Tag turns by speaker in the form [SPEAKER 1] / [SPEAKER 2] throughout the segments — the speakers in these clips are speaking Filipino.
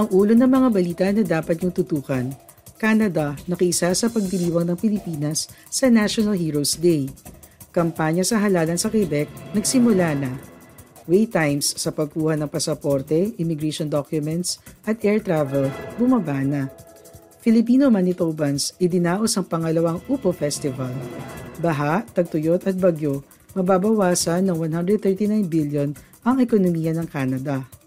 [SPEAKER 1] Ang ulo ng mga balita na dapat niyong tutukan, Canada nakiisa sa pagdiriwang ng Pilipinas sa National Heroes Day. Kampanya sa halalan sa Quebec nagsimula na. Wait times sa pagkuha ng pasaporte, immigration documents at air travel bumaba na. Filipino Manitobans idinaos ang pangalawang UPO Festival. Baha, tagtuyot at bagyo mababawasan ng 139 billion ang ekonomiya ng Canada.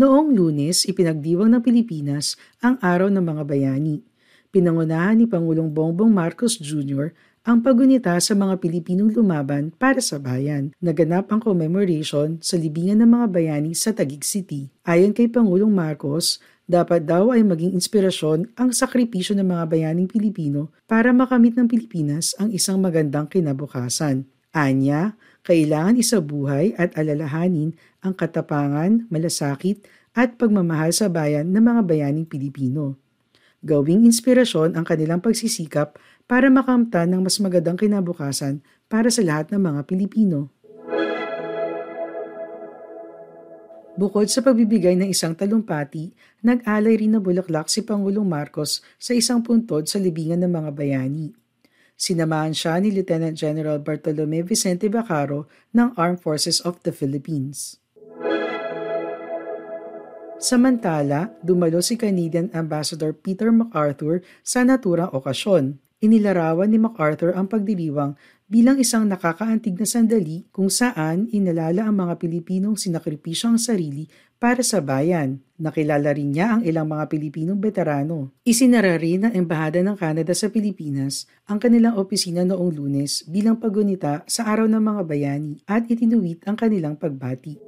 [SPEAKER 1] Noong lunes, ipinagdiwang ng Pilipinas ang Araw ng Mga Bayani. Pinangunahan ni Pangulong Bongbong Marcos Jr. ang pagunita sa mga Pilipinong lumaban para sa bayan. Naganap ang commemoration sa libingan ng mga bayani sa Taguig City. Ayon kay Pangulong Marcos, dapat daw ay maging inspirasyon ang sakripisyo ng mga bayaning Pilipino para makamit ng Pilipinas ang isang magandang kinabukasan. Anya, kailangan isabuhay at alalahanin ang katapangan, malasakit at pagmamahal sa bayan ng mga bayaning Pilipino. Gawing inspirasyon ang kanilang pagsisikap para makamtan ng mas magandang kinabukasan para sa lahat ng mga Pilipino. Bukod sa pagbibigay ng isang talumpati, nag-alay rin na bulaklak si Pangulong Marcos sa isang puntod sa libingan ng mga bayani. Sinamahan siya ni Lieutenant General Bartolome Vicente Bacaro ng Armed Forces of the Philippines. Samantala, dumalo si Canadian Ambassador Peter MacArthur sa naturang okasyon. Inilarawan ni MacArthur ang pagdiriwang bilang isang nakakaantig na sandali kung saan inalala ang mga Pilipinong sinakripisyo ang sarili para sa bayan. Nakilala rin niya ang ilang mga Pilipinong veterano. Isinara rin ng Embahada ng Canada sa Pilipinas ang kanilang opisina noong lunes bilang pagunita sa Araw ng Mga Bayani at itinuwit ang kanilang pagbati.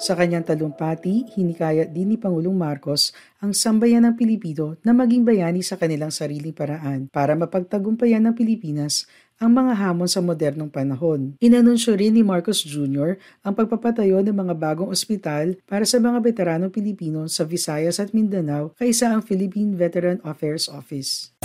[SPEAKER 1] Sa kanyang talumpati, hinikayat din ni Pangulong Marcos ang sambayan ng Pilipino na maging bayani sa kanilang sariling paraan para mapagtagumpayan ng Pilipinas ang mga hamon sa modernong panahon. Inanunsyo rin ni Marcos Jr. ang pagpapatayo ng mga bagong ospital para sa mga veteranong Pilipino sa Visayas at Mindanao kaysa ang Philippine Veteran Affairs Office.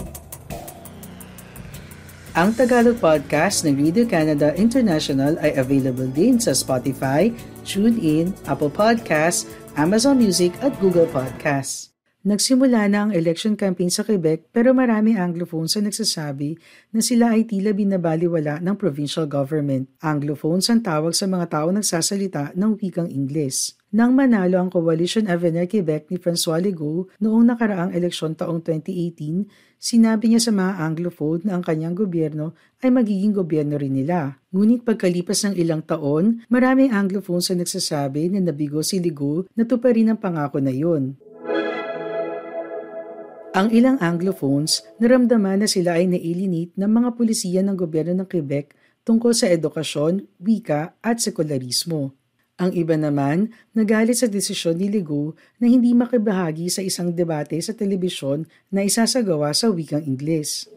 [SPEAKER 1] Ang Tagalog podcast ng Radio Canada International ay available din sa Spotify, TuneIn, Apple Podcasts, Amazon Music at Google Podcasts. Nagsimula na ang election campaign sa Quebec pero marami Anglophones ang nagsasabi na sila ay tila binabaliwala ng provincial government. Anglophones ang tawag sa mga tao nagsasalita ng wikang Ingles. Nang manalo ang Coalition Avenir Quebec ni François Legault noong nakaraang eleksyon taong 2018, sinabi niya sa mga Anglophone na ang kanyang gobyerno ay magiging gobyerno rin nila. Ngunit pagkalipas ng ilang taon, maraming Anglophones ang nagsasabi na nabigo si Legault na tuparin ang pangako na yun. Ang ilang Anglophones naramdaman na sila ay nailinit ng mga pulisiya ng gobyerno ng Quebec tungkol sa edukasyon, wika at sekularismo. Ang iba naman, nagalit sa desisyon ni Ligo na hindi makibahagi sa isang debate sa telebisyon na isasagawa sa wikang Ingles.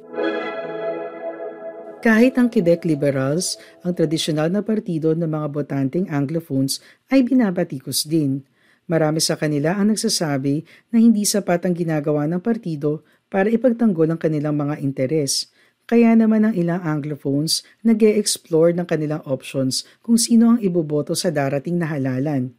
[SPEAKER 1] Kahit ang Quebec Liberals, ang tradisyonal na partido ng mga botanteng Anglophones, ay binabatikos din. Marami sa kanila ang nagsasabi na hindi sapat ang ginagawa ng partido para ipagtanggol ang kanilang mga interes – kaya naman ang ilang Anglophones nag explore ng kanilang options kung sino ang iboboto sa darating na halalan.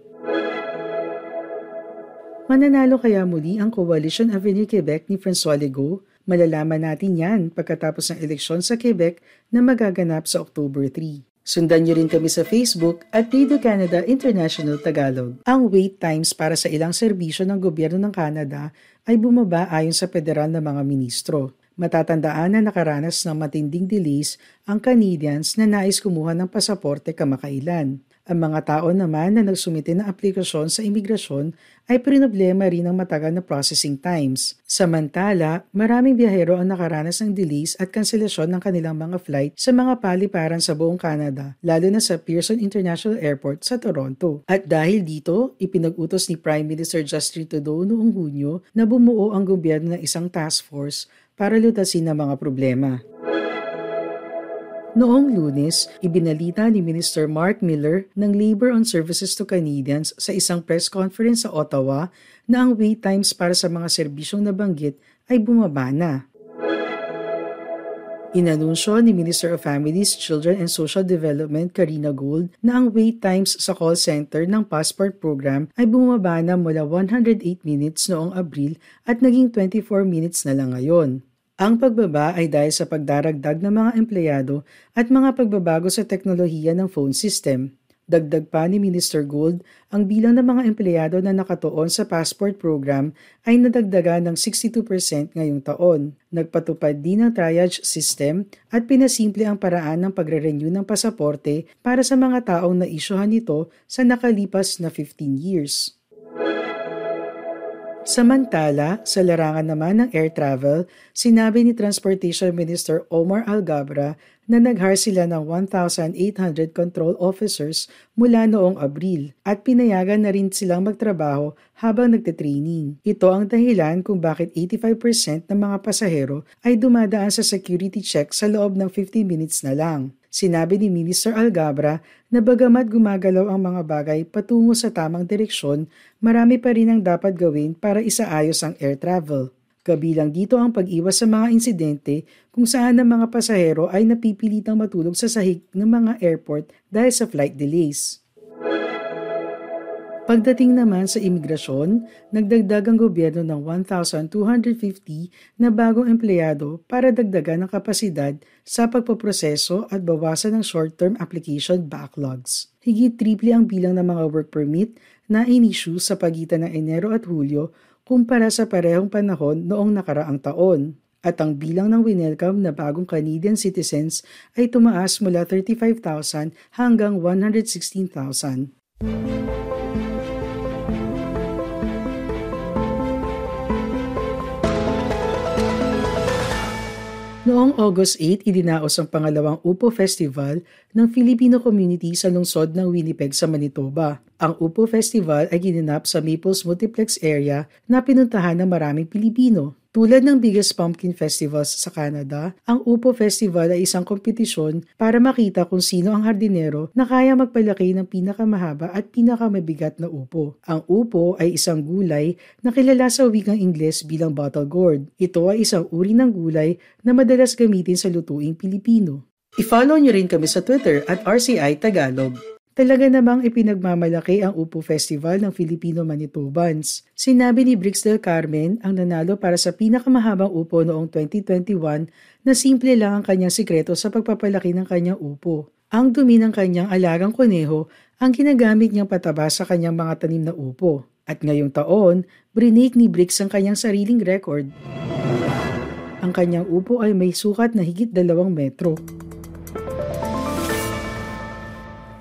[SPEAKER 1] Mananalo kaya muli ang Coalition Avenue Quebec ni François Legault? Malalaman natin yan pagkatapos ng eleksyon sa Quebec na magaganap sa October 3. Sundan niyo rin kami sa Facebook at Radio Canada International Tagalog. Ang wait times para sa ilang serbisyo ng gobyerno ng Canada ay bumaba ayon sa federal na mga ministro. Matatandaan na nakaranas ng matinding delays ang Canadians na nais kumuha ng pasaporte kamakailan. Ang mga tao naman na nagsumite ng aplikasyon sa imigrasyon ay problema rin ng matagal na processing times. Samantala, maraming biyahero ang nakaranas ng delays at kanselasyon ng kanilang mga flight sa mga paliparan sa buong Canada, lalo na sa Pearson International Airport sa Toronto. At dahil dito, ipinag-utos ni Prime Minister Justin Trudeau noong Hunyo na bumuo ang gobyerno ng isang task force para lutasin ang mga problema. Noong lunes, ibinalita ni Minister Mark Miller ng Labor on Services to Canadians sa isang press conference sa Ottawa na ang wait times para sa mga serbisyong nabanggit ay bumaba na. Inanunsyo ni Minister of Families, Children and Social Development Karina Gould na ang wait times sa call center ng passport program ay bumaba na mula 108 minutes noong Abril at naging 24 minutes na lang ngayon. Ang pagbaba ay dahil sa pagdaragdag ng mga empleyado at mga pagbabago sa teknolohiya ng phone system. Dagdag pa ni Minister Gould, ang bilang ng mga empleyado na nakatuon sa passport program ay nadagdagan ng 62% ngayong taon. Nagpatupad din ng triage system at pinasimple ang paraan ng pagre-renew ng pasaporte para sa mga taong naisyuhan nito sa nakalipas na 15 years. Samantala, sa larangan naman ng air travel, sinabi ni Transportation Minister Omar Algabra na naghar sila ng 1,800 control officers mula noong Abril at pinayagan na rin silang magtrabaho habang nagte-training. Ito ang dahilan kung bakit 85% ng mga pasahero ay dumadaan sa security check sa loob ng 50 minutes na lang. Sinabi ni Minister Algabra na bagamat gumagalaw ang mga bagay patungo sa tamang direksyon, marami pa rin ang dapat gawin para isaayos ang air travel. Kabilang dito ang pag-iwas sa mga insidente kung saan ang mga pasahero ay napipilitang matulog sa sahig ng mga airport dahil sa flight delays. Pagdating naman sa imigrasyon, nagdagdag ang gobyerno ng 1,250 na bagong empleyado para dagdagan ang kapasidad sa pagpoproseso at bawasan ng short-term application backlogs. Higit triple ang bilang ng mga work permit na inisyu sa pagitan ng Enero at Hulyo kumpara sa parehong panahon noong nakaraang taon at ang bilang ng winelcome na bagong Canadian citizens ay tumaas mula 35,000 hanggang 116,000. Noong August 8, idinaos ang pangalawang UPO Festival ng Filipino community sa lungsod ng Winnipeg sa Manitoba. Ang UPO Festival ay ginanap sa Maples Multiplex area na pinuntahan ng maraming Pilipino. Tulad ng biggest pumpkin festivals sa Canada, ang UPO Festival ay isang kompetisyon para makita kung sino ang hardinero na kaya magpalaki ng pinakamahaba at pinakamabigat na upo. Ang upo ay isang gulay na kilala sa wikang Ingles bilang bottle gourd. Ito ay isang uri ng gulay na madalas gamitin sa lutuing Pilipino. I-follow nyo rin kami sa Twitter at RCI Tagalog. Talaga namang ipinagmamalaki ang Upo Festival ng Filipino Manitobans. Sinabi ni Brix del Carmen ang nanalo para sa pinakamahabang upo noong 2021 na simple lang ang kanyang sikreto sa pagpapalaki ng kanyang upo. Ang dumi ng kanyang alagang kuneho ang ginagamit niyang pataba sa kanyang mga tanim na upo. At ngayong taon, brinik ni Brix ang kanyang sariling record. Ang kanyang upo ay may sukat na higit dalawang metro.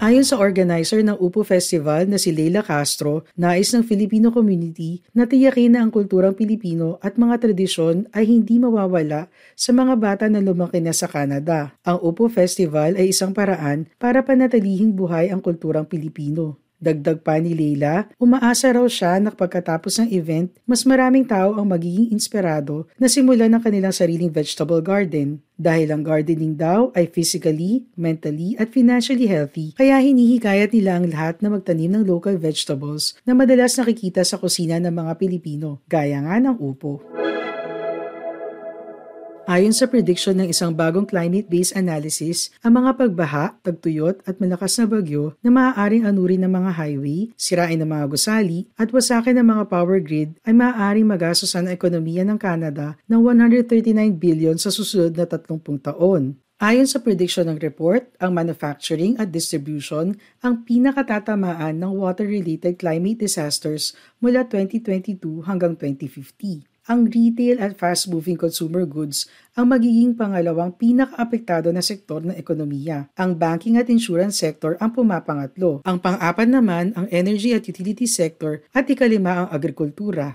[SPEAKER 1] Ayon sa organizer ng UPO Festival na si Leila Castro, nais ng Filipino community na tiyakin na ang kulturang Pilipino at mga tradisyon ay hindi mawawala sa mga bata na lumaki na sa Canada. Ang UPO Festival ay isang paraan para panatilihing buhay ang kulturang Pilipino. Dagdag pa ni Leila, umaasa raw siya na pagkatapos ng event, mas maraming tao ang magiging inspirado na simulan ng kanilang sariling vegetable garden. Dahil ang gardening daw ay physically, mentally at financially healthy, kaya hinihikayat nila ang lahat na magtanim ng local vegetables na madalas nakikita sa kusina ng mga Pilipino, gaya nga ng upo. Ayon sa prediction ng isang bagong climate-based analysis, ang mga pagbaha, tagtuyot at malakas na bagyo na maaaring anurin ng mga highway, sirain ng mga gusali at wasakin ng mga power grid ay maaaring magastosan ang ekonomiya ng Canada ng 139 billion sa susunod na 30 taon. Ayon sa prediction ng report, ang manufacturing at distribution ang pinakatatamaan ng water-related climate disasters mula 2022 hanggang 2050. Ang retail at fast-moving consumer goods ang magiging pangalawang pinakaapektado na sektor ng ekonomiya. Ang banking at insurance sector ang pumapangatlo. Ang pang-apat naman ang energy at utility sector at ikalima ang agrikultura.